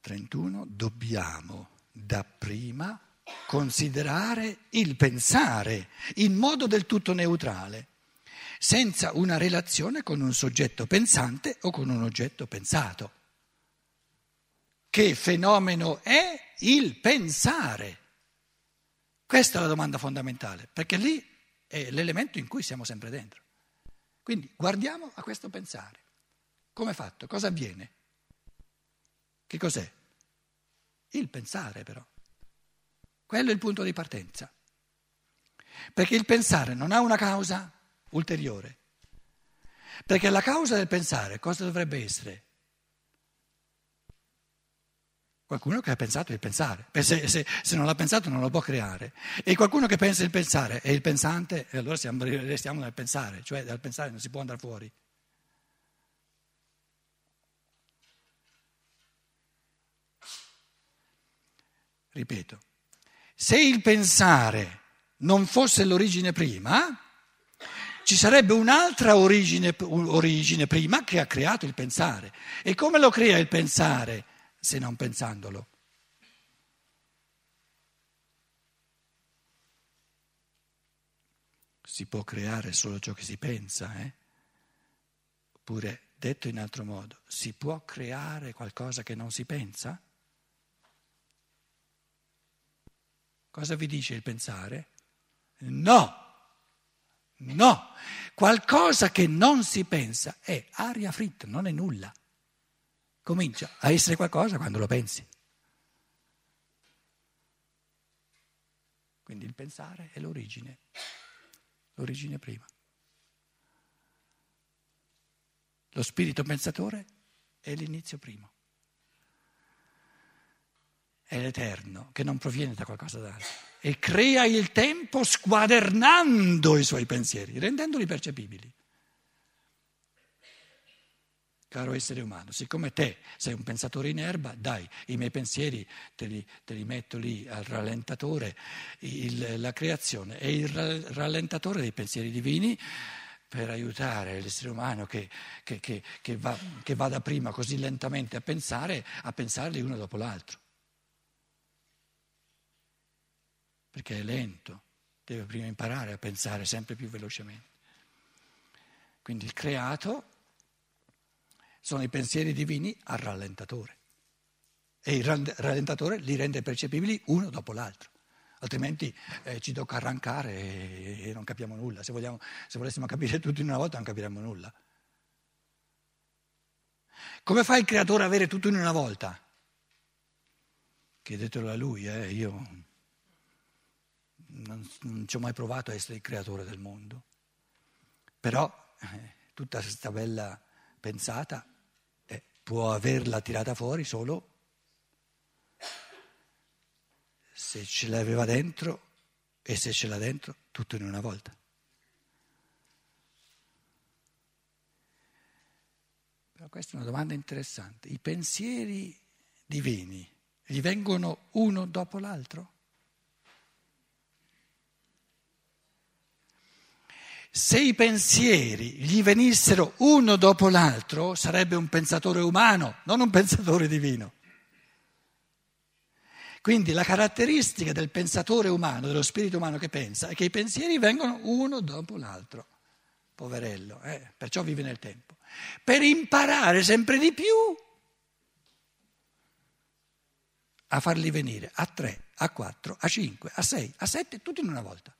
31 dobbiamo dapprima considerare il pensare in modo del tutto neutrale, senza una relazione con un soggetto pensante o con un oggetto pensato. Che fenomeno è il pensare? Questa è la domanda fondamentale, perché lì è l'elemento in cui siamo sempre dentro. Quindi guardiamo a questo pensare. Come è fatto? Cosa avviene? Che cos'è? Il pensare però. Quello è il punto di partenza. Perché il pensare non ha una causa ulteriore. Perché la causa del pensare cosa dovrebbe essere? Qualcuno che ha pensato il pensare. Se, se, se, non l'ha pensato non lo può creare. E qualcuno che pensa il pensare è il pensante, e allora siamo, restiamo nel pensare, cioè dal pensare non si può andare fuori. Ripeto, se il pensare non fosse l'origine prima, ci sarebbe un'altra origine, origine, prima che ha creato il pensare. E come lo crea il pensare se non pensandolo? Si può creare solo ciò che si pensa, eh? Oppure, detto in altro modo, si può creare qualcosa che non si pensa? Cosa vi dice il pensare? No, no, qualcosa che non si pensa è aria fritta, non è nulla. Comincia a essere qualcosa quando lo pensi. Quindi il pensare è l'origine, l'origine prima. Lo spirito pensatore è l'inizio primo è l'Eterno, che non proviene da qualcosa d'altro, e crea il tempo squadernando i suoi pensieri, rendendoli percepibili. Caro essere umano, siccome te sei un pensatore in erba, dai, i miei pensieri te li, te li metto lì al rallentatore, il, la creazione è il rallentatore dei pensieri divini per aiutare l'essere umano che, che, che, che va, vada prima così lentamente a pensare, a pensarli uno dopo l'altro. Perché è lento, deve prima imparare a pensare sempre più velocemente. Quindi il creato sono i pensieri divini al rallentatore e il rallentatore li rende percepibili uno dopo l'altro, altrimenti eh, ci tocca arrancare e, e, non capiamo nulla. Se, vogliamo, se volessimo capire tutto in una volta non capiremmo nulla. Come fa il creatore a avere tutto in una volta? Chiedetelo a lui, eh, io non, non ci ho mai provato a essere il creatore del mondo. Però eh, tutta questa bella pensata eh, può averla tirata fuori solo se ce l'aveva dentro e se ce l'ha dentro tutto in una volta. Però questa è una domanda interessante. I pensieri divini gli vengono uno dopo l'altro? Se i pensieri gli venissero uno dopo l'altro, sarebbe un pensatore umano, non un pensatore divino. Quindi la caratteristica del pensatore umano, dello spirito umano che pensa, è che i pensieri vengono uno dopo l'altro. Poverello, eh? perciò vive nel tempo. Per imparare sempre di più a farli venire a tre, a quattro, a cinque, a sei, a sette, tutti in una volta.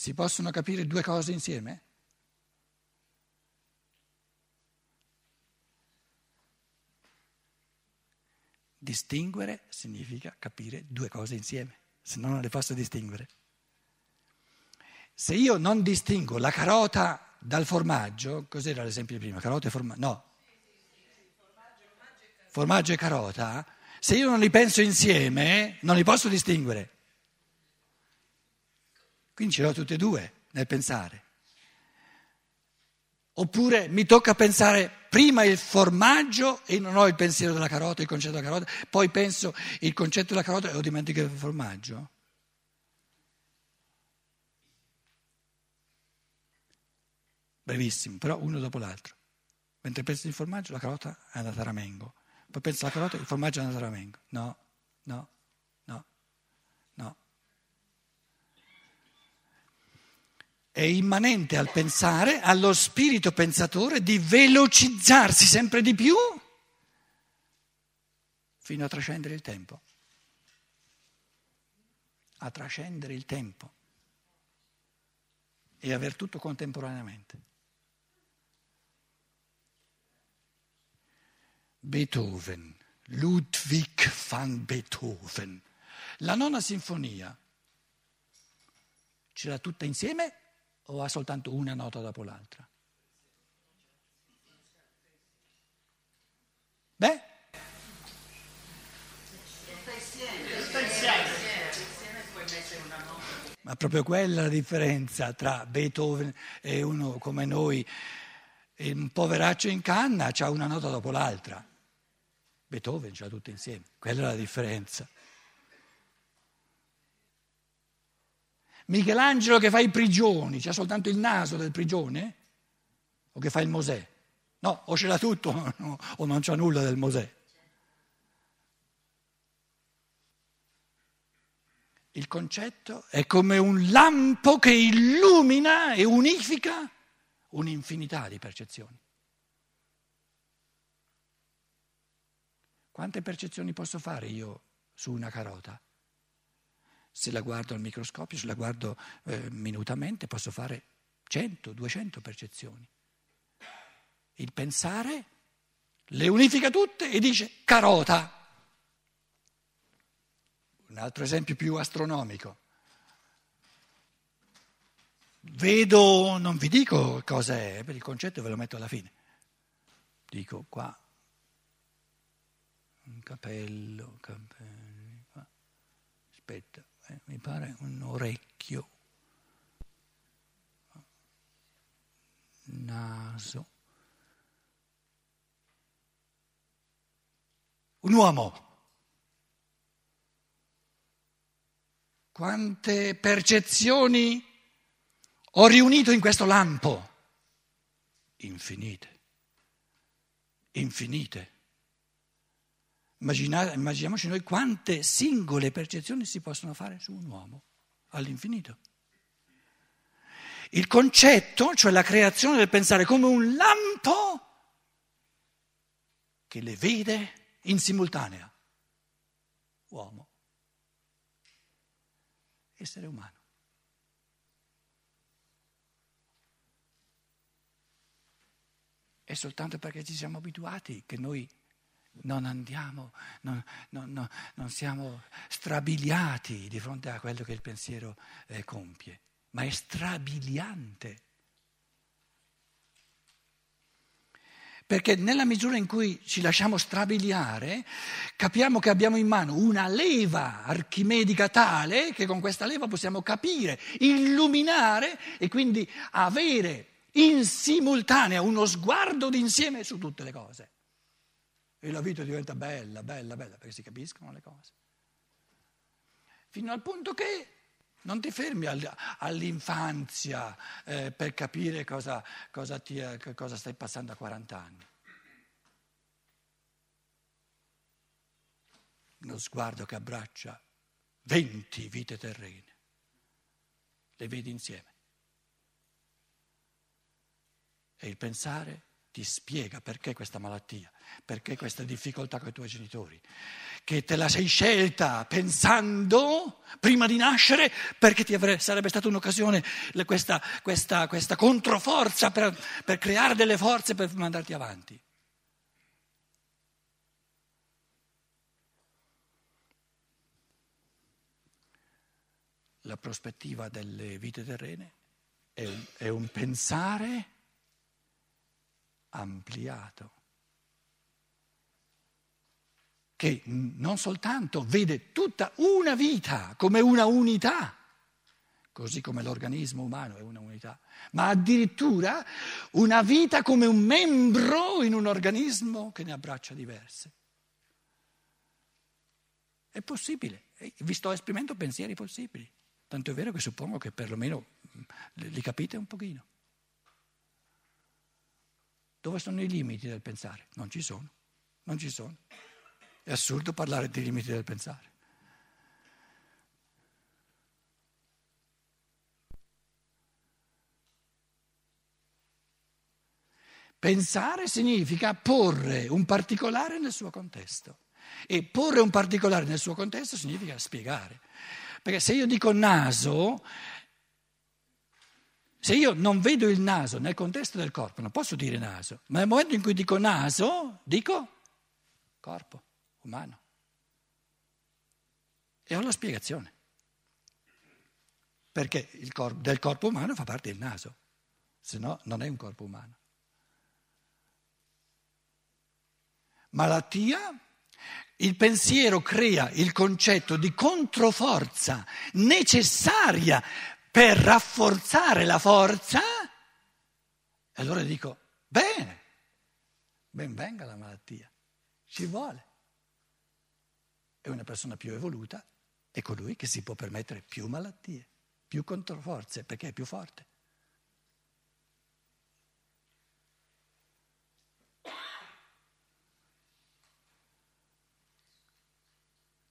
Si possono capire due cose insieme? Distinguere significa capire due cose insieme, se no non le posso distinguere. Se io non distingo la carota dal formaggio, cos'era l'esempio di prima? Carota e formaggio? No. Formaggio e carota, se io non li penso insieme, non li posso distinguere. Quindi ce l'ho tutte e due nel pensare. Oppure mi tocca pensare prima il formaggio e non ho il pensiero della carota, il concetto della carota, poi penso il concetto della carota e ho dimenticato il formaggio. brevissimo, però uno dopo l'altro. Mentre pensi di formaggio, la carota è andata a ramengo. Poi pensi alla carota, il formaggio è andato a ramengo. No, no, no, no. È immanente al pensare, allo spirito pensatore, di velocizzarsi sempre di più fino a trascendere il tempo. A trascendere il tempo e aver tutto contemporaneamente. Beethoven, Ludwig van Beethoven, la nona sinfonia ce l'ha tutta insieme o ha soltanto una nota dopo l'altra? Beh? Ma proprio quella è la differenza tra Beethoven e uno come noi, un poveraccio in canna, ha una nota dopo l'altra. Beethoven ce l'ha tutte insieme, quella è la differenza. Michelangelo che fa i prigioni, c'ha soltanto il naso del prigione? O che fa il Mosè? No, o ce l'ha tutto no, o non c'ha nulla del Mosè. Il concetto è come un lampo che illumina e unifica un'infinità di percezioni. Quante percezioni posso fare io su una carota? Se la guardo al microscopio, se la guardo eh, minutamente, posso fare 100, 200 percezioni. Il pensare le unifica tutte e dice carota. Un altro esempio più astronomico. Vedo, non vi dico cosa è, per il concetto ve lo metto alla fine. Dico qua un capello, capelli, qua. aspetta, eh, mi pare un orecchio, naso, un uomo. Quante percezioni ho riunito in questo lampo? Infinite, infinite. Immaginiamoci noi quante singole percezioni si possono fare su un uomo all'infinito. Il concetto, cioè la creazione del pensare come un lampo che le vede in simultanea. Uomo, essere umano. È soltanto perché ci siamo abituati che noi non andiamo, non, non, non, non, siamo strabiliati di fronte a quello che il pensiero eh, compie, ma è strabiliante. Perché nella misura in cui ci lasciamo strabiliare, capiamo che abbiamo in mano una leva archimedica tale che con questa leva possiamo capire, illuminare e quindi avere in simultanea uno sguardo d'insieme su tutte le cose. E la vita diventa bella, bella, bella, perché si capiscono le cose. Fino al punto che non ti fermi all'infanzia eh, per capire cosa, cosa, ti, cosa stai passando a 40 anni. Uno sguardo che abbraccia 20 vite terrene, le vedi insieme. E il pensare ti spiega perché questa malattia, perché questa difficoltà con i tuoi genitori, che te la sei scelta pensando prima di nascere perché ti avrebbe, sarebbe stata un'occasione, questa, questa, questa controforza per, per creare delle forze per mandarti avanti. La prospettiva delle vite terrene è un, è un pensare ampliato, che non soltanto vede tutta una vita come una unità, così come l'organismo umano è una unità, ma addirittura una vita come un membro in un organismo che ne abbraccia diverse. È possibile, vi sto esprimendo pensieri possibili, tanto è vero che suppongo che perlomeno li capite un pochino. Dove sono i limiti del pensare? Non ci sono, non ci sono. È assurdo parlare di limiti del pensare. Pensare significa porre un particolare nel suo contesto e porre un particolare nel suo contesto significa spiegare. Perché se io dico naso, se io non vedo il naso nel contesto del corpo, non posso dire naso, ma nel momento in cui dico naso, dico corpo umano. E ho la spiegazione. Perché corpo, del corpo umano fa parte il naso, se no non è un corpo umano. Malattia, il pensiero crea il concetto di controforza necessaria per rafforzare la forza. E allora dico, bene, ben venga la malattia, ci vuole. E una persona più evoluta è colui che si può permettere più malattie, più controforze, perché è più forte.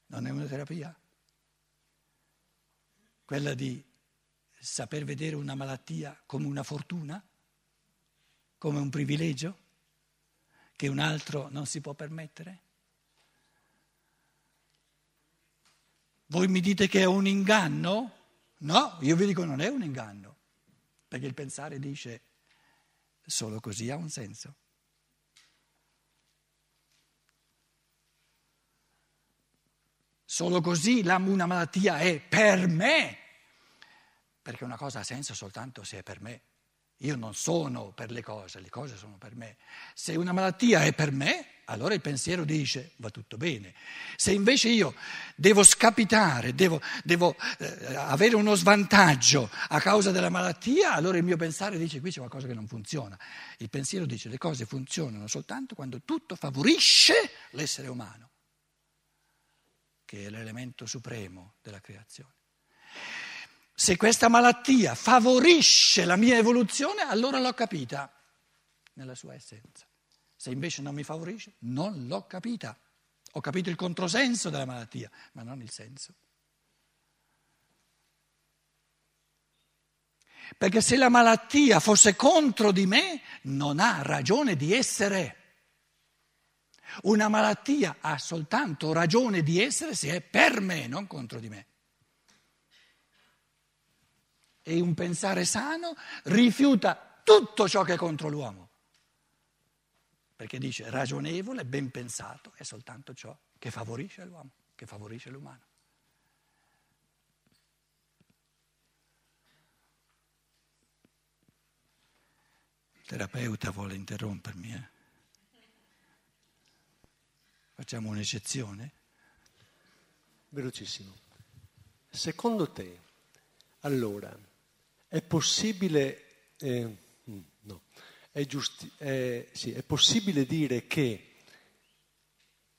Non è una terapia? Quella di saper vedere una malattia come una fortuna, come un privilegio che un altro non si può permettere? Voi mi dite che è un inganno? No, io vi dico non è un inganno, perché il pensare dice solo così ha un senso. Solo così una malattia è per me, perché una cosa ha senso soltanto se è per me. Io non sono per le cose, le cose sono per me. Se una malattia è per me, allora il pensiero dice va tutto bene. Se invece io devo scapitare, devo, devo eh, avere uno svantaggio a causa della malattia, allora il mio pensare dice qui c'è qualcosa che non funziona. Il pensiero dice le cose funzionano soltanto quando tutto favorisce l'essere umano che è l'elemento supremo della creazione. Se questa malattia favorisce la mia evoluzione, allora l'ho capita nella sua essenza. Se invece non mi favorisce, non l'ho capita. Ho capito il controsenso della malattia, ma non il senso. Perché se la malattia fosse contro di me, non ha ragione di essere. Una malattia ha soltanto ragione di essere se è per me, non contro di me. E un pensare sano rifiuta tutto ciò che è contro l'uomo. Perché dice ragionevole, ben pensato, è soltanto ciò che favorisce l'uomo, che favorisce l'umano. Il terapeuta vuole interrompermi, eh? Facciamo un'eccezione? Velocissimo. Secondo te, allora, è possibile, eh, no, è, giusti, eh, sì, è possibile dire che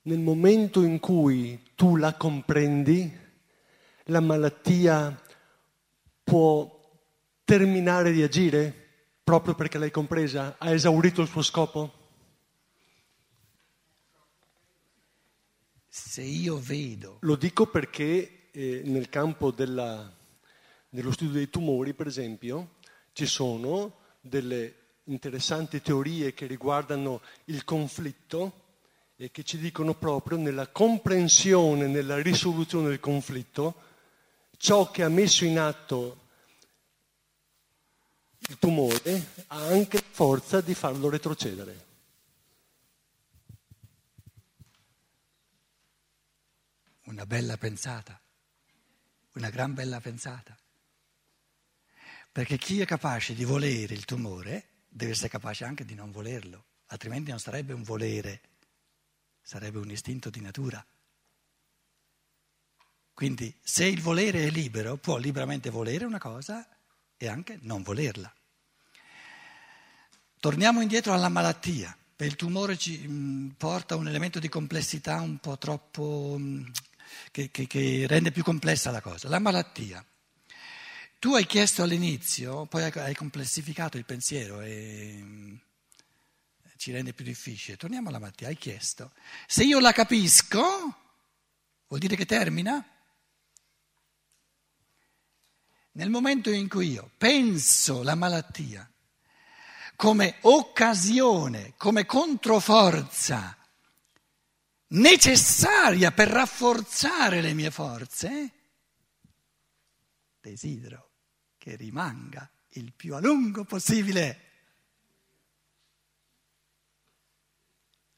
nel momento in cui tu la comprendi, la malattia può terminare di agire proprio perché l'hai compresa, ha esaurito il suo scopo? Se io vedo... Lo dico perché eh, nel campo della, dello studio dei tumori, per esempio, ci sono delle interessanti teorie che riguardano il conflitto e che ci dicono proprio nella comprensione, nella risoluzione del conflitto, ciò che ha messo in atto il tumore ha anche forza di farlo retrocedere. una bella pensata, una gran bella pensata. Perché chi è capace di volere il tumore deve essere capace anche di non volerlo, altrimenti non sarebbe un volere, sarebbe un istinto di natura. Quindi se il volere è libero, può liberamente volere una cosa e anche non volerla. Torniamo indietro alla malattia. Il tumore ci mm, porta un elemento di complessità un po' troppo mm, che, che, che rende più complessa la cosa. La malattia. Tu hai chiesto all'inizio, poi hai complessificato il pensiero e ci rende più difficile. Torniamo alla mattina, hai chiesto. Se io la capisco, vuol dire che termina? Nel momento in cui io penso la malattia come occasione, come controforza necessaria per rafforzare le mie forze, desidero che rimanga il più a lungo possibile.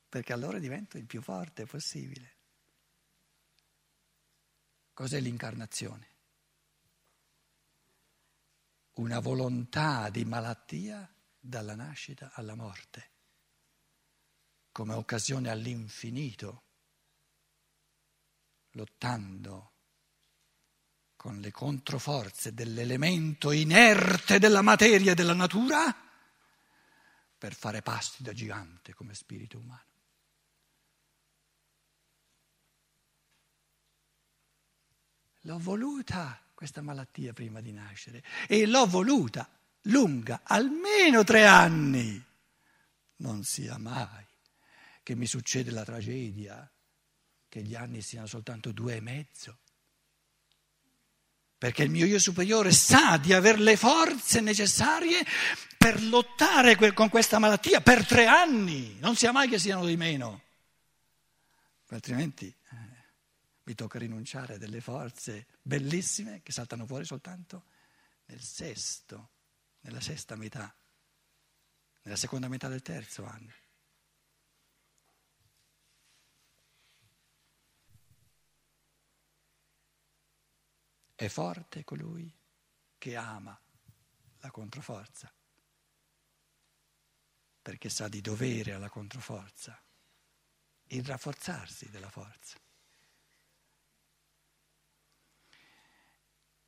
Perché allora divento il più forte possibile. Cos'è l'incarnazione? Una volontà di malattia dalla nascita alla morte, come occasione all'infinito, lottando con le controforze dell'elemento inerte della materia e della natura per fare passi da gigante come spirito umano. L'ho voluta questa malattia prima di nascere e l'ho voluta lunga, almeno tre anni. Non sia mai che mi succede la tragedia, che gli anni siano soltanto due e mezzo. Perché il mio io superiore sa di avere le forze necessarie per lottare con questa malattia per tre anni, non sia mai che siano di meno. Altrimenti eh, mi tocca rinunciare a delle forze bellissime che saltano fuori soltanto nel sesto nella sesta metà, nella seconda metà del terzo anno. È forte colui che ama la controforza, perché sa di dovere alla controforza il rafforzarsi della forza.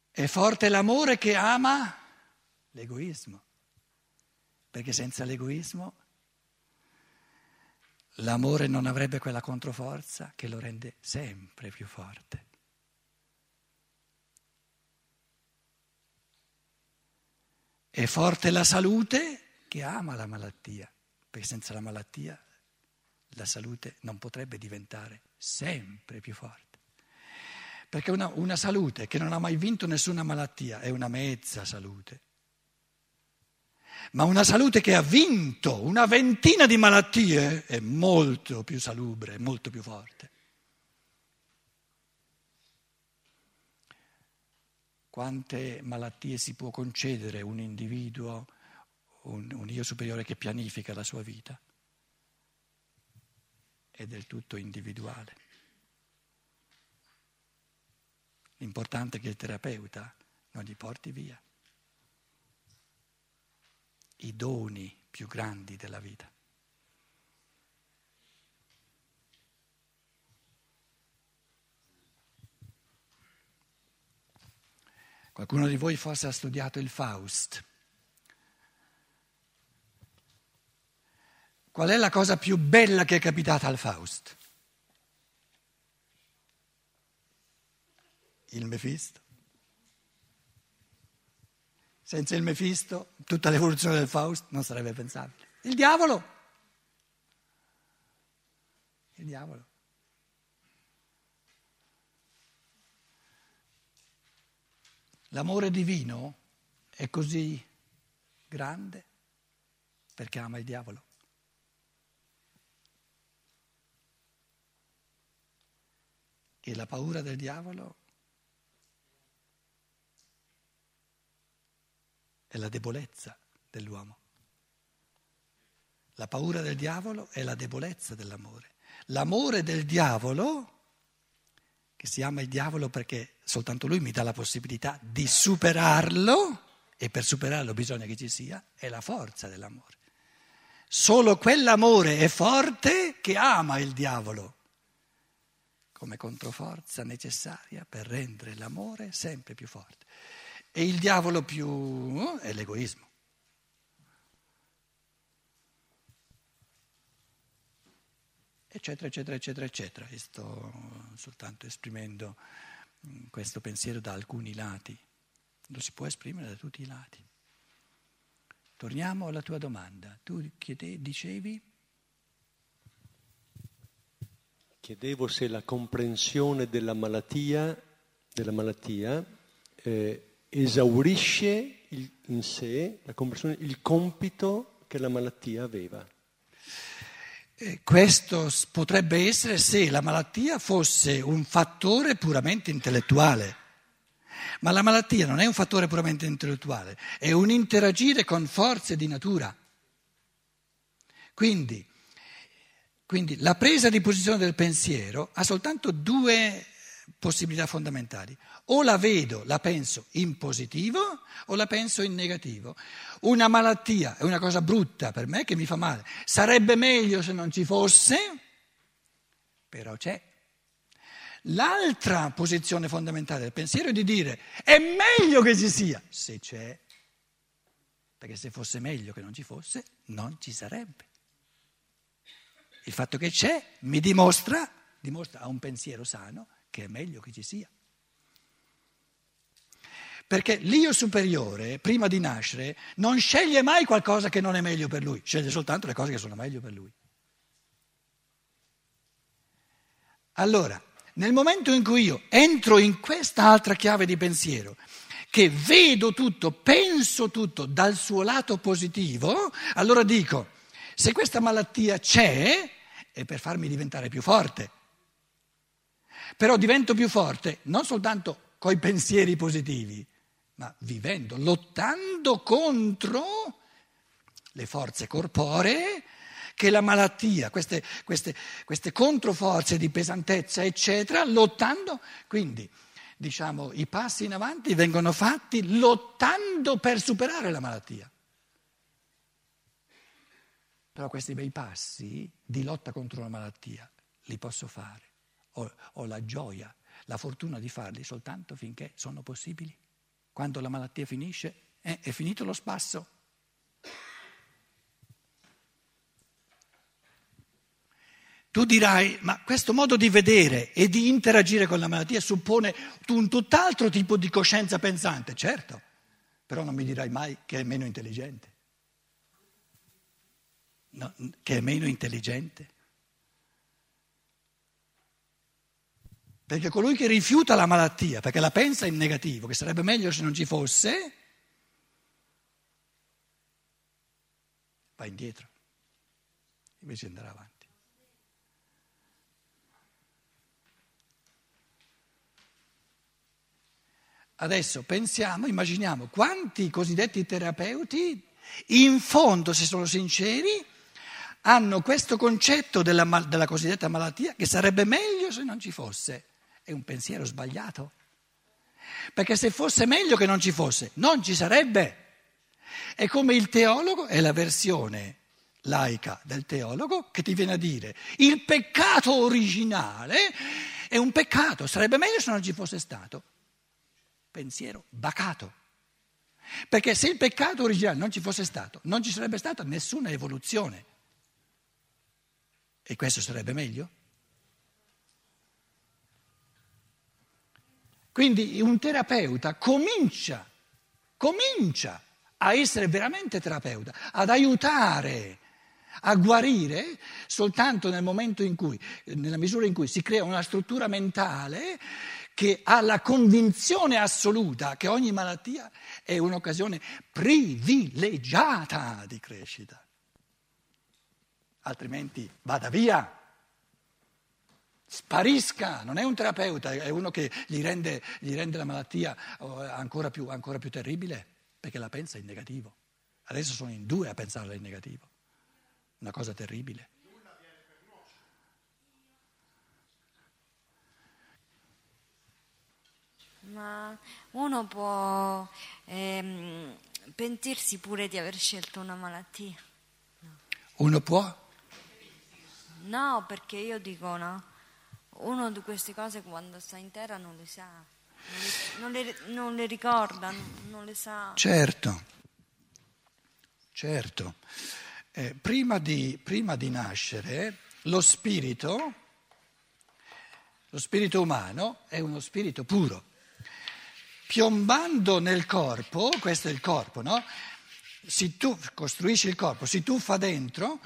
È forte l'amore che ama l'egoismo, perché senza l'egoismo l'amore non avrebbe quella controforza che lo rende sempre più forte. È forte la salute che ama la malattia, perché senza la malattia la salute non potrebbe diventare sempre più forte. Perché una, una salute che non ha mai vinto nessuna malattia è una mezza salute ma una salute che ha vinto una ventina di malattie è molto più salubre, molto più forte. Quante malattie si può concedere un individuo, un, un io superiore che pianifica la sua vita? È del tutto individuale. L'importante è che il terapeuta non gli porti via i doni più grandi della vita. Qualcuno di voi forse ha studiato il Faust. Qual è la cosa più bella che è capitata al Faust? Il Mefisto. Senza il Mefisto tutta l'evoluzione del Faust non sarebbe pensabile. Il diavolo. Il diavolo. L'amore divino è così grande perché ama il diavolo. E la paura del diavolo è la debolezza dell'uomo. La paura del diavolo è la debolezza dell'amore. L'amore del diavolo, che si ama il diavolo perché soltanto lui mi dà la possibilità di superarlo, e per superarlo bisogna che ci sia, è la forza dell'amore. Solo quell'amore è forte che ama il diavolo come controforza necessaria per rendere l'amore sempre più forte. E il diavolo più eh, è l'egoismo. eccetera, eccetera, eccetera, eccetera. E sto soltanto esprimendo mm, questo pensiero da alcuni lati, lo si può esprimere da tutti i lati. Torniamo alla tua domanda. Tu chiede, dicevi? Chiedevo se la comprensione della malattia, della malattia eh, esaurisce il, in sé il compito che la malattia aveva. Eh, questo potrebbe essere se la malattia fosse un fattore puramente intellettuale. Ma la malattia non è un fattore puramente intellettuale, è un interagire con forze di natura. Quindi, quindi la presa di posizione del pensiero ha soltanto due possibilità fondamentali. O la vedo, la penso in positivo o la penso in negativo. Una malattia è una cosa brutta per me che mi fa male. Sarebbe meglio se non ci fosse, però c'è. L'altra posizione fondamentale del pensiero è di dire è meglio che ci sia, se c'è, perché se fosse meglio che non ci fosse, non ci sarebbe. Il fatto che c'è mi dimostra, dimostra a un pensiero sano che è meglio che ci sia. Perché l'io superiore, prima di nascere, non sceglie mai qualcosa che non è meglio per lui, sceglie soltanto le cose che sono meglio per lui. Allora, nel momento in cui io entro in quest'altra chiave di pensiero, che vedo tutto, penso tutto dal suo lato positivo, allora dico, se questa malattia c'è, è per farmi diventare più forte. Però divento più forte non soltanto coi pensieri positivi, ma vivendo, lottando contro le forze corporee che la malattia, queste, queste, queste controforze di pesantezza, eccetera, lottando. Quindi, diciamo, i passi in avanti vengono fatti lottando per superare la malattia. Però questi bei passi di lotta contro la malattia li posso fare. Ho, ho la gioia, la fortuna di farli soltanto finché sono possibili. Quando la malattia finisce, eh, è finito lo spasso. Tu dirai, ma questo modo di vedere e di interagire con la malattia suppone un tutt'altro tipo di coscienza pensante, certo, però non mi dirai mai che è meno intelligente. No, che è meno intelligente. Perché colui che rifiuta la malattia, perché la pensa in negativo, che sarebbe meglio se non ci fosse, va indietro, invece andrà avanti. Adesso pensiamo, immaginiamo quanti cosiddetti terapeuti, in fondo, se sono sinceri, hanno questo concetto della, della cosiddetta malattia che sarebbe meglio se non ci fosse. È un pensiero sbagliato. Perché se fosse meglio che non ci fosse, non ci sarebbe. È come il teologo, è la versione laica del teologo che ti viene a dire il peccato originale è un peccato, sarebbe meglio se non ci fosse stato. Pensiero bacato. Perché se il peccato originale non ci fosse stato, non ci sarebbe stata nessuna evoluzione. E questo sarebbe meglio? Quindi un terapeuta comincia, comincia a essere veramente terapeuta, ad aiutare a guarire soltanto nel momento in cui, nella misura in cui si crea una struttura mentale che ha la convinzione assoluta che ogni malattia è un'occasione privilegiata di crescita. Altrimenti vada via sparisca, non è un terapeuta, è uno che gli rende, gli rende la malattia oh, ancora più, ancora più terribile, perché la pensa in negativo. Adesso sono in due a pensarla in negativo, una cosa terribile. Ma uno può ehm, pentirsi pure di aver scelto una malattia. No. Uno può? No, perché io dico no uno di queste cose quando sta in terra non le sa, non le, non le, ricorda, non le sa. Certo, certo. Eh, prima, di, prima di nascere lo spirito, lo spirito umano è uno spirito puro. Piombando nel corpo, questo è il corpo, no? Se tu costruisci il corpo, si tuffa dentro,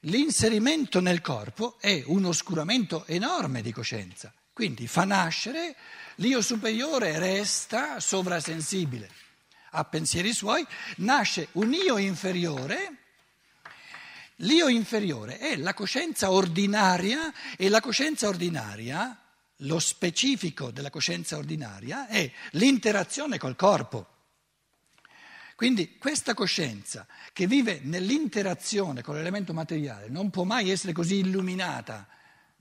l'inserimento nel corpo è un oscuramento enorme di coscienza, quindi fa nascere l'io superiore resta sovrasensibile a pensieri suoi, nasce un io inferiore. L'io inferiore è la coscienza ordinaria e la coscienza ordinaria, lo specifico della coscienza ordinaria è l'interazione col corpo. Quindi questa coscienza che vive nell'interazione con l'elemento materiale non può mai essere così illuminata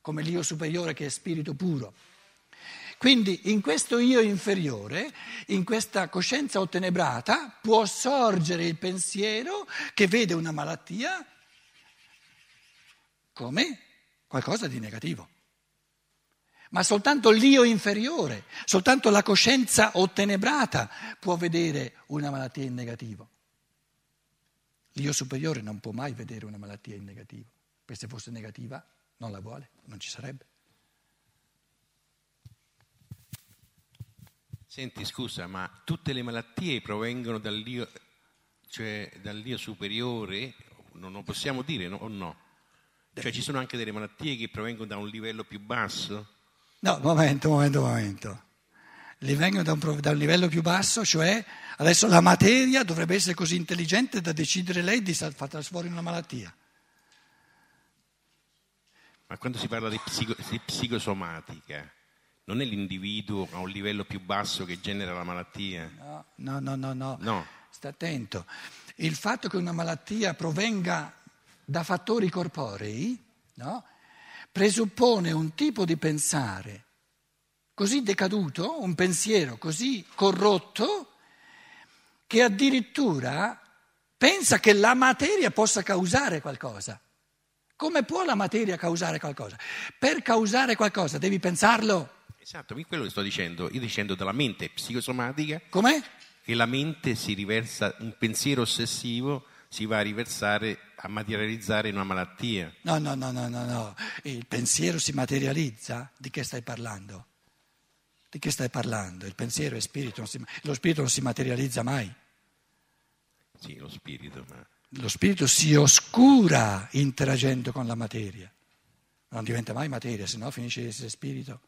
come l'io superiore che è spirito puro. Quindi in questo io inferiore, in questa coscienza ottenebrata, può sorgere il pensiero che vede una malattia come qualcosa di negativo. Ma soltanto l'io inferiore, soltanto la coscienza ottenebrata può vedere una malattia in negativo. L'io superiore non può mai vedere una malattia in negativo, perché se fosse negativa non la vuole, non ci sarebbe. Senti, scusa, ma tutte le malattie provengono dall'io, cioè dall'io superiore? Non lo possiamo dire o no? Cioè ci sono anche delle malattie che provengono da un livello più basso? No, momento, momento, momento. Li vengono da un, da un, livello più basso, cioè adesso la materia dovrebbe essere così intelligente da decidere lei di far trasformare in una malattia. Ma quando si parla di, psico, di psicosomatica, non è l'individuo a un livello più basso che genera la malattia? No, no, no, no. no. no. Sta attento. Il fatto che una malattia provenga da fattori corporei, no? Presuppone un tipo di pensare così decaduto, un pensiero così corrotto, che addirittura pensa che la materia possa causare qualcosa. Come può la materia causare qualcosa? Per causare qualcosa devi pensarlo. Esatto, quello che sto dicendo, io dicendo della mente psicosomatica. Com'è? Che la mente si riversa, un pensiero ossessivo si va a riversare, a materializzare in una malattia. No, no, no, no, no, no. Il pensiero si materializza? Di che stai parlando? Di che stai parlando? Il pensiero è spirito, si, lo spirito non si materializza mai. Sì, lo spirito, ma... Lo spirito si oscura interagendo con la materia. Non diventa mai materia, se no finisce di essere spirito.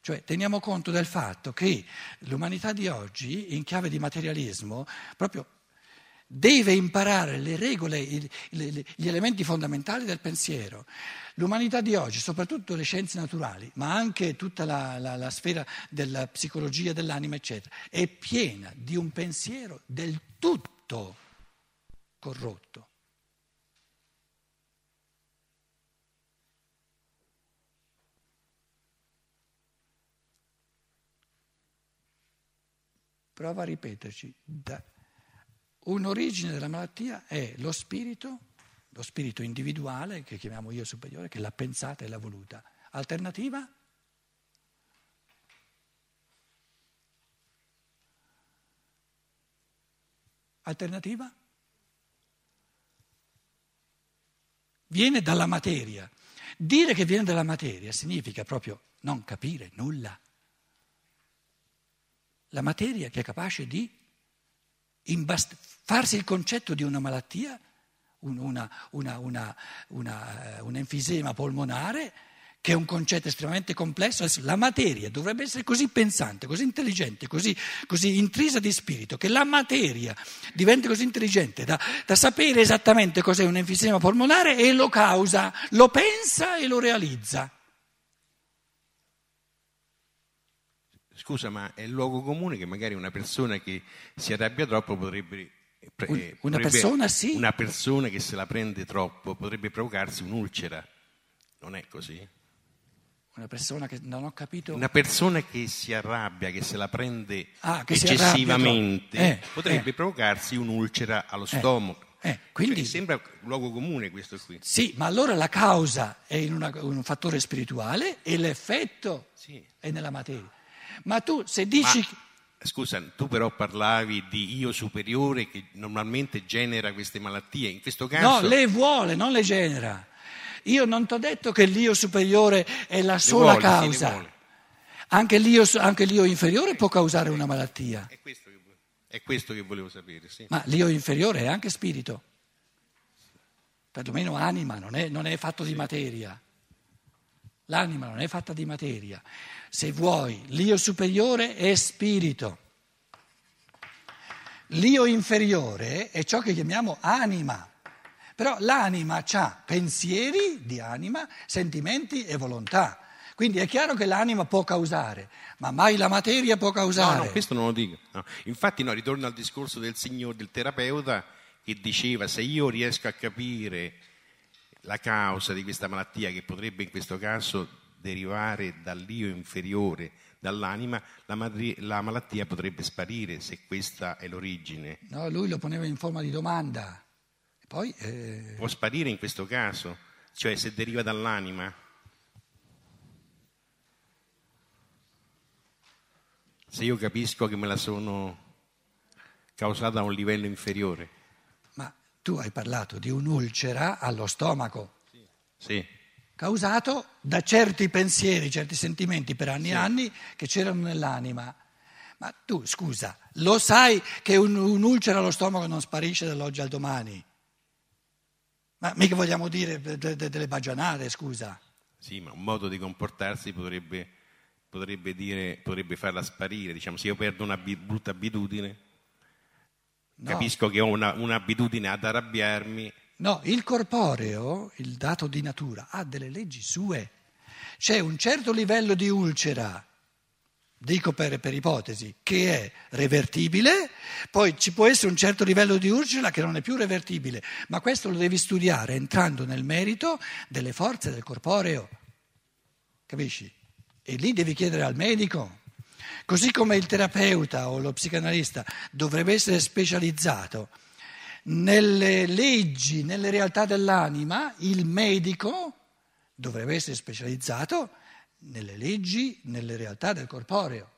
Cioè teniamo conto del fatto che l'umanità di oggi, in chiave di materialismo, proprio deve imparare le regole, gli elementi fondamentali del pensiero. L'umanità di oggi, soprattutto le scienze naturali, ma anche tutta la, la, la sfera della psicologia dell'anima, eccetera, è piena di un pensiero del tutto corrotto. Prova a ripeterci. Un'origine della malattia è lo spirito, lo spirito individuale, che chiamiamo io superiore, che l'ha pensata e l'ha voluta. Alternativa? Alternativa? Viene dalla materia. Dire che viene dalla materia significa proprio non capire nulla la materia che è capace di imbast- farsi il concetto di una malattia, eh, un enfisema polmonare, che è un concetto estremamente complesso. La materia dovrebbe essere così pensante, così intelligente, così, così intrisa di spirito, che la materia diventi così intelligente da, da sapere esattamente cos'è un enfisema polmonare e lo causa, lo pensa e lo realizza. Scusa, ma è il luogo comune che magari una persona che si arrabbia troppo potrebbe... Eh, potrebbe una persona sì. Una persona che se la prende troppo potrebbe provocarsi un'ulcera. Non è così? Una persona che non ho capito. Una persona che si arrabbia, che se la prende ah, eccessivamente, eh, potrebbe eh. provocarsi un'ulcera allo eh, stomaco. Eh, quindi, cioè, sembra un luogo comune questo qui. Sì, ma allora la causa è in una, un fattore spirituale e l'effetto sì. è nella materia. Ma tu se dici... Ma, scusa, tu però parlavi di io superiore che normalmente genera queste malattie, in questo caso... No, le vuole, non le genera. Io non ti ho detto che l'io superiore è la sola vuole, causa. Anche, l'io, anche l'io, inferiore può causare una malattia. È questo che, è questo che volevo sapere, sì. Ma l'io inferiore è anche spirito. perlomeno anima, non è, non è fatto di materia. L'anima non è fatta di materia. Se vuoi, l'io superiore è spirito. L'io inferiore è ciò che chiamiamo anima. Però l'anima ha pensieri di anima, sentimenti e volontà. Quindi è chiaro che l'anima può causare, ma mai la materia può causare. No, no, questo non lo dico. No. Infatti, no, ritorno al discorso del signore, del terapeuta, che diceva se io riesco a capire la causa di questa malattia, che potrebbe in questo caso derivare dall'io inferiore, dall'anima, la, madri- la malattia potrebbe sparire se questa è l'origine. No, lui lo poneva in forma di domanda. Poi, eh... Può sparire in questo caso, cioè se deriva dall'anima. Se io capisco che me la sono causata a un livello inferiore. Ma tu hai parlato di un'ulcera allo stomaco. Sì. Causato da certi pensieri, certi sentimenti per anni e sì. anni che c'erano nell'anima. Ma tu, scusa, lo sai che un, un'ulcera allo stomaco non sparisce dall'oggi al domani? Ma mica vogliamo dire delle bagianate, scusa. Sì, ma un modo di comportarsi potrebbe, potrebbe, dire, potrebbe farla sparire. Diciamo, se io perdo una brutta abitudine, no. capisco che ho una, un'abitudine ad arrabbiarmi. No, il corporeo, il dato di natura, ha delle leggi sue. C'è un certo livello di ulcera dico per, per, ipotesi, che è revertibile, poi ci può essere un certo livello di urgela che non è più revertibile, ma questo lo devi studiare entrando nel merito delle forze del corporeo, capisci? E lì devi chiedere al medico. Così come il terapeuta o lo psicanalista dovrebbe essere specializzato nelle leggi, nelle realtà dell'anima, il medico dovrebbe essere specializzato nelle leggi, nelle realtà del corporeo.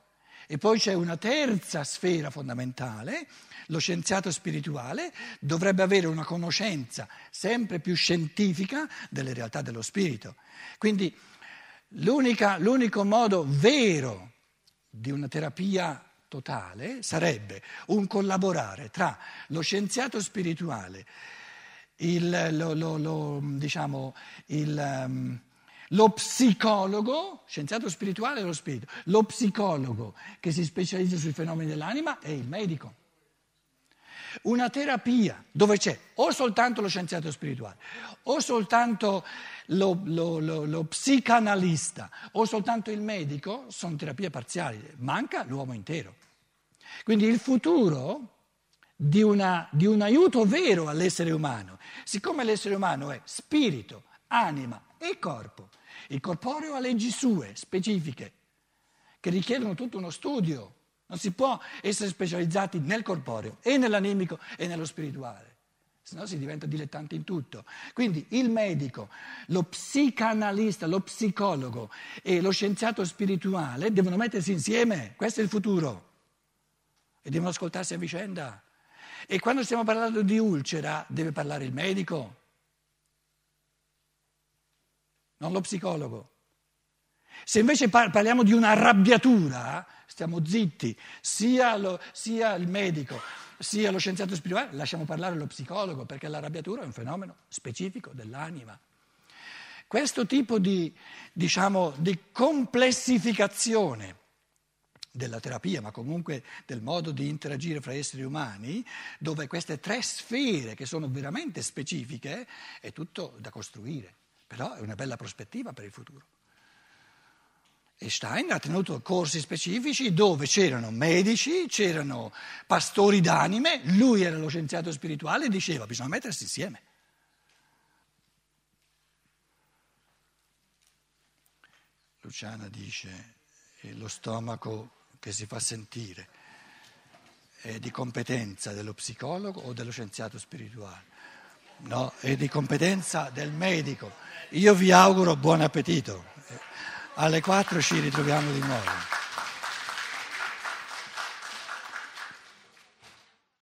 E poi c'è una terza sfera fondamentale, lo scienziato spirituale dovrebbe avere una conoscenza sempre più scientifica delle realtà dello spirito. Quindi l'unico modo vero di una terapia totale sarebbe un collaborare tra lo scienziato spirituale, il, lo, lo, lo, diciamo, il, um, lo psicologo, scienziato spirituale è lo spirito, lo psicologo che si specializza sui fenomeni dell'anima è il medico. Una terapia dove c'è o soltanto lo scienziato spirituale, o soltanto lo, lo, lo, lo psicanalista, o soltanto il medico, sono terapie parziali, manca l'uomo intero. Quindi il futuro di, una, di un aiuto vero all'essere umano, siccome l'essere umano è spirito, anima e corpo, il corporeo ha leggi sue, specifiche, che richiedono tutto uno studio. Non si può essere specializzati nel corporeo e nell'animico e nello spirituale, se no si diventa dilettanti in tutto. Quindi il medico, lo psicanalista, lo psicologo e lo scienziato spirituale devono mettersi insieme, questo è il futuro, e devono ascoltarsi a vicenda. E quando stiamo parlando di ulcera deve parlare il medico, non lo psicologo. Se invece parliamo di un'arrabbiatura, stiamo zitti, sia, lo, sia il medico sia lo scienziato spirituale, lasciamo parlare lo psicologo, perché l'arrabbiatura è un fenomeno specifico dell'anima. Questo tipo di, diciamo, di complessificazione della terapia, ma comunque del modo di interagire fra esseri umani, dove queste tre sfere che sono veramente specifiche, è tutto da costruire. Però è una bella prospettiva per il futuro. E Stein ha tenuto corsi specifici dove c'erano medici, c'erano pastori d'anime, lui era lo scienziato spirituale e diceva bisogna mettersi insieme. Luciana dice lo stomaco che si fa sentire è di competenza dello psicologo o dello scienziato spirituale? No, è di competenza del medico. Io vi auguro buon appetito. Alle 4 ci ritroviamo di nuovo.